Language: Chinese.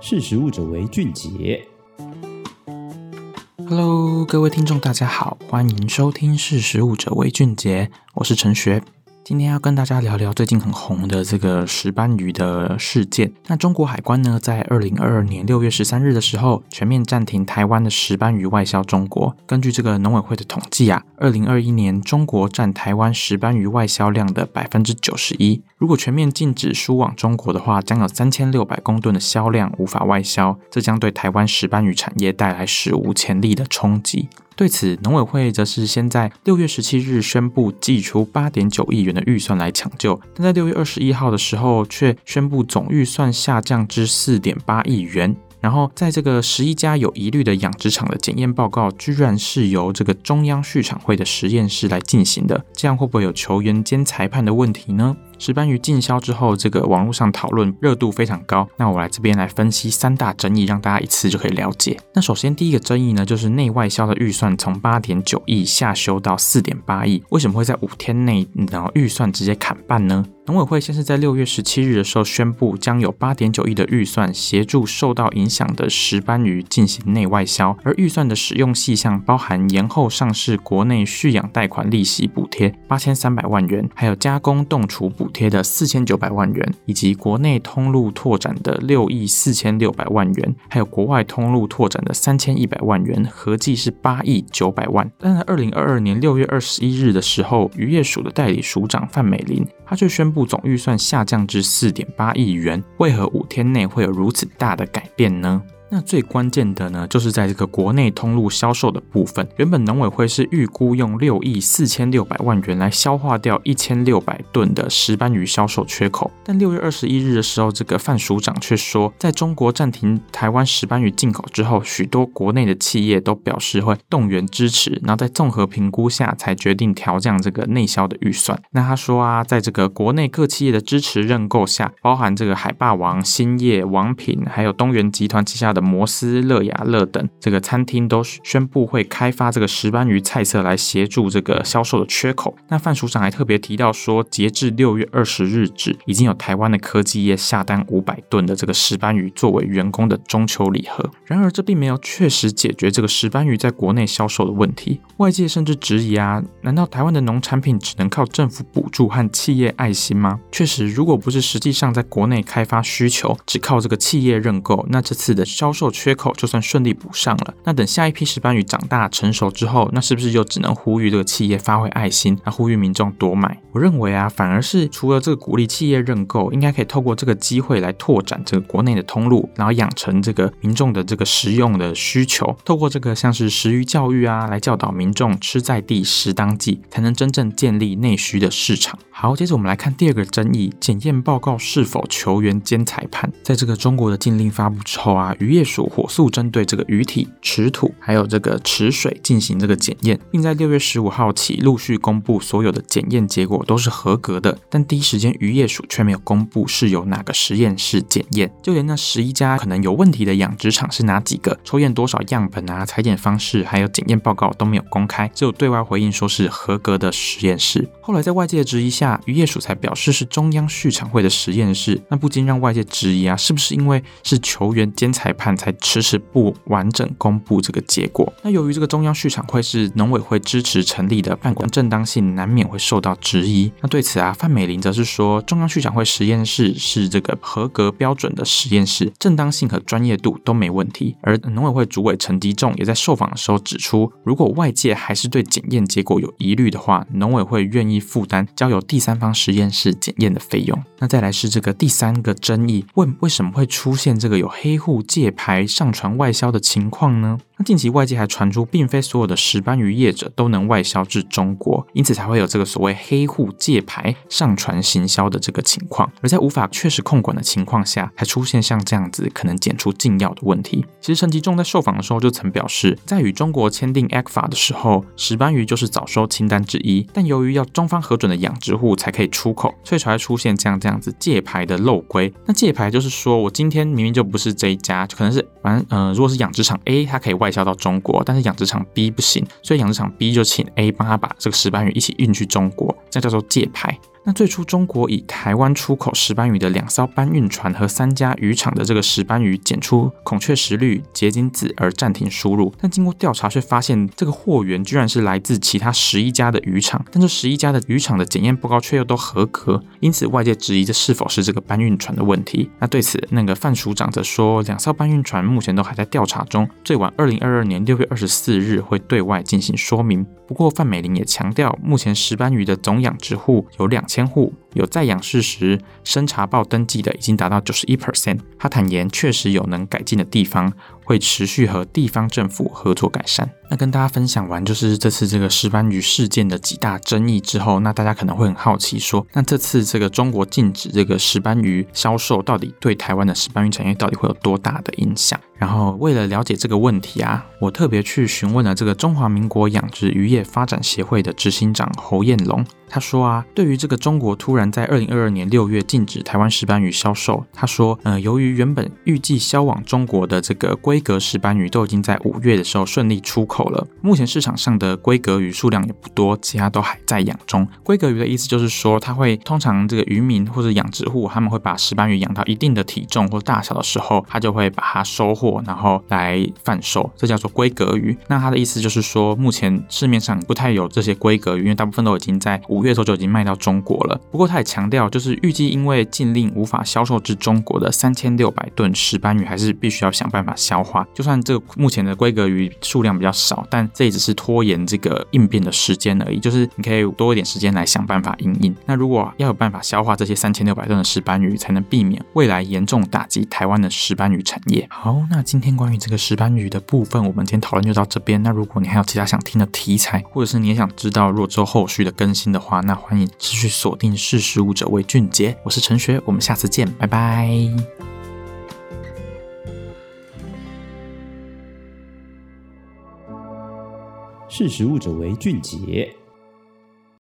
识时务者为俊杰。Hello，各位听众，大家好，欢迎收听《识时务者为俊杰》，我是陈学。今天要跟大家聊聊最近很红的这个石斑鱼的事件。那中国海关呢，在二零二二年六月十三日的时候，全面暂停台湾的石斑鱼外销中国。根据这个农委会的统计啊，二零二一年中国占台湾石斑鱼外销量的百分之九十一。如果全面禁止输往中国的话，将有三千六百公吨的销量无法外销，这将对台湾石斑鱼产业带来史无前例的冲击。对此，农委会则是先在六月十七日宣布寄出八点九亿元的预算来抢救，但在六月二十一号的时候却宣布总预算下降至四点八亿元。然后，在这个十一家有疑虑的养殖场的检验报告，居然是由这个中央畜产会的实验室来进行的，这样会不会有球员兼裁判的问题呢？石斑鱼禁销之后，这个网络上讨论热度非常高。那我来这边来分析三大争议，让大家一次就可以了解。那首先第一个争议呢，就是内外销的预算从八点九亿下修到四点八亿，为什么会在五天内然后预算直接砍半呢？农委会先是在六月十七日的时候宣布，将有八点九亿的预算协助受到影响的石斑鱼进行内外销，而预算的使用细项包含延后上市国内续养贷款利息补贴八千三百万元，还有加工冻储补补贴的四千九百万元，以及国内通路拓展的六亿四千六百万元，还有国外通路拓展的三千一百万元，合计是八亿九百万。但在二零二二年六月二十一日的时候，渔业署的代理署长范美玲，他却宣布。总预算下降至四点八亿元，为何五天内会有如此大的改变呢？那最关键的呢，就是在这个国内通路销售的部分。原本农委会是预估用六亿四千六百万元来消化掉一千六百吨的石斑鱼销售缺口，但六月二十一日的时候，这个范署长却说，在中国暂停台湾石斑鱼进口之后，许多国内的企业都表示会动员支持，然后在综合评估下才决定调降这个内销的预算。那他说啊，在这个国内各企业的支持认购下，包含这个海霸王、兴业、王品，还有东元集团旗下的。摩斯、乐雅乐等这个餐厅都宣布会开发这个石斑鱼菜色来协助这个销售的缺口。那范署长还特别提到说，截至六月二十日止，已经有台湾的科技业下单五百吨的这个石斑鱼作为员工的中秋礼盒。然而，这并没有确实解决这个石斑鱼在国内销售的问题。外界甚至质疑啊，难道台湾的农产品只能靠政府补助和企业爱心吗？确实，如果不是实际上在国内开发需求，只靠这个企业认购，那这次的销销售缺口就算顺利补上了，那等下一批石斑鱼长大成熟之后，那是不是就只能呼吁这个企业发挥爱心，那呼吁民众多买？我认为啊，反而是除了这个鼓励企业认购，应该可以透过这个机会来拓展这个国内的通路，然后养成这个民众的这个食用的需求，透过这个像是食鱼教育啊，来教导民众吃在地、食当季，才能真正建立内需的市场。好，接着我们来看第二个争议：检验报告是否球员兼裁判？在这个中国的禁令发布之后啊，渔业署火速针对这个鱼体、池土还有这个池水进行这个检验，并在六月十五号起陆续公布所有的检验结果都是合格的。但第一时间渔业署却没有公布是由哪个实验室检验，就连那十一家可能有问题的养殖场是哪几个、抽验多少样本啊、采检方式还有检验报告都没有公开，只有对外回应说是合格的实验室。后来在外界的质疑下，渔业署才表示是中央畜产会的实验室，那不禁让外界质疑啊，是不是因为是球员兼裁判才迟迟不完整公布这个结果？那由于这个中央畜产会是农委会支持成立的，办管正当性难免会受到质疑。那对此啊，范美玲则是说，中央畜产会实验室是这个合格标准的实验室，正当性和专业度都没问题。而农委会主委陈吉仲也在受访的时候指出，如果外界还是对检验结果有疑虑的话，农委会愿意负担交由地第三方实验室检验的费用。那再来是这个第三个争议，问为什么会出现这个有黑户借牌上传外销的情况呢？那近期外界还传出，并非所有的石斑鱼业者都能外销至中国，因此才会有这个所谓黑户借牌上传行销的这个情况。而在无法确实控管的情况下，还出现像这样子可能检出禁药的问题。其实陈吉仲在受访的时候就曾表示，在与中国签订 ECFA 的时候，石斑鱼就是早收清单之一，但由于要中方核准的养殖户才可以出口，所以才会出现这样这样子借牌的漏规。那借牌就是说我今天明明就不是这一家，就可能是反正呃，如果是养殖场 A，它可以外销到中国，但是养殖场 B 不行，所以养殖场 B 就请 A 帮他把这个石斑鱼一起运去中国，这叫做借牌。那最初中国以台湾出口石斑鱼的两艘搬运船和三家渔场的这个石斑鱼检出孔雀石绿、结晶子而暂停输入，但经过调查却发现这个货源居然是来自其他十一家的渔场，但这十一家的渔场的检验报告却又都合格，因此外界质疑这是否是这个搬运船的问题。那对此，那个范署长则说，两艘搬运船目前都还在调查中，最晚二零二二年六月二十四日会对外进行说明。不过范美玲也强调，目前石斑鱼的总养殖户有两千千户。有在养事实审查报登记的已经达到九十一 percent。他坦言，确实有能改进的地方，会持续和地方政府合作改善。那跟大家分享完就是这次这个石斑鱼事件的几大争议之后，那大家可能会很好奇说，那这次这个中国禁止这个石斑鱼销售，到底对台湾的石斑鱼产业到底会有多大的影响？然后为了了解这个问题啊，我特别去询问了这个中华民国养殖渔业发展协会的执行长侯彦龙。他说啊，对于这个中国突然然在二零二二年六月禁止台湾石斑鱼销售，他说，呃，由于原本预计销往中国的这个规格石斑鱼都已经在五月的时候顺利出口了，目前市场上的规格鱼数量也不多，其他都还在养中。规格鱼的意思就是说，他会通常这个渔民或者养殖户他们会把石斑鱼养到一定的体重或大小的时候，他就会把它收获，然后来贩售，这叫做规格鱼。那他的意思就是说，目前市面上不太有这些规格鱼，因为大部分都已经在五月的时候就已经卖到中国了。不过他也强调，就是预计因为禁令无法销售至中国的三千六百吨石斑鱼，还是必须要想办法消化。就算这个目前的规格鱼数量比较少，但这也只是拖延这个应变的时间而已。就是你可以多一点时间来想办法应应。那如果要有办法消化这些三千六百吨的石斑鱼，才能避免未来严重打击台湾的石斑鱼产业。好，那今天关于这个石斑鱼的部分，我们今天讨论就到这边。那如果你还有其他想听的题材，或者是你也想知道若之后续的更新的话，那欢迎持续锁定“识食物者为俊杰”，我是陈学，我们下次见，拜拜。识时务者为俊杰。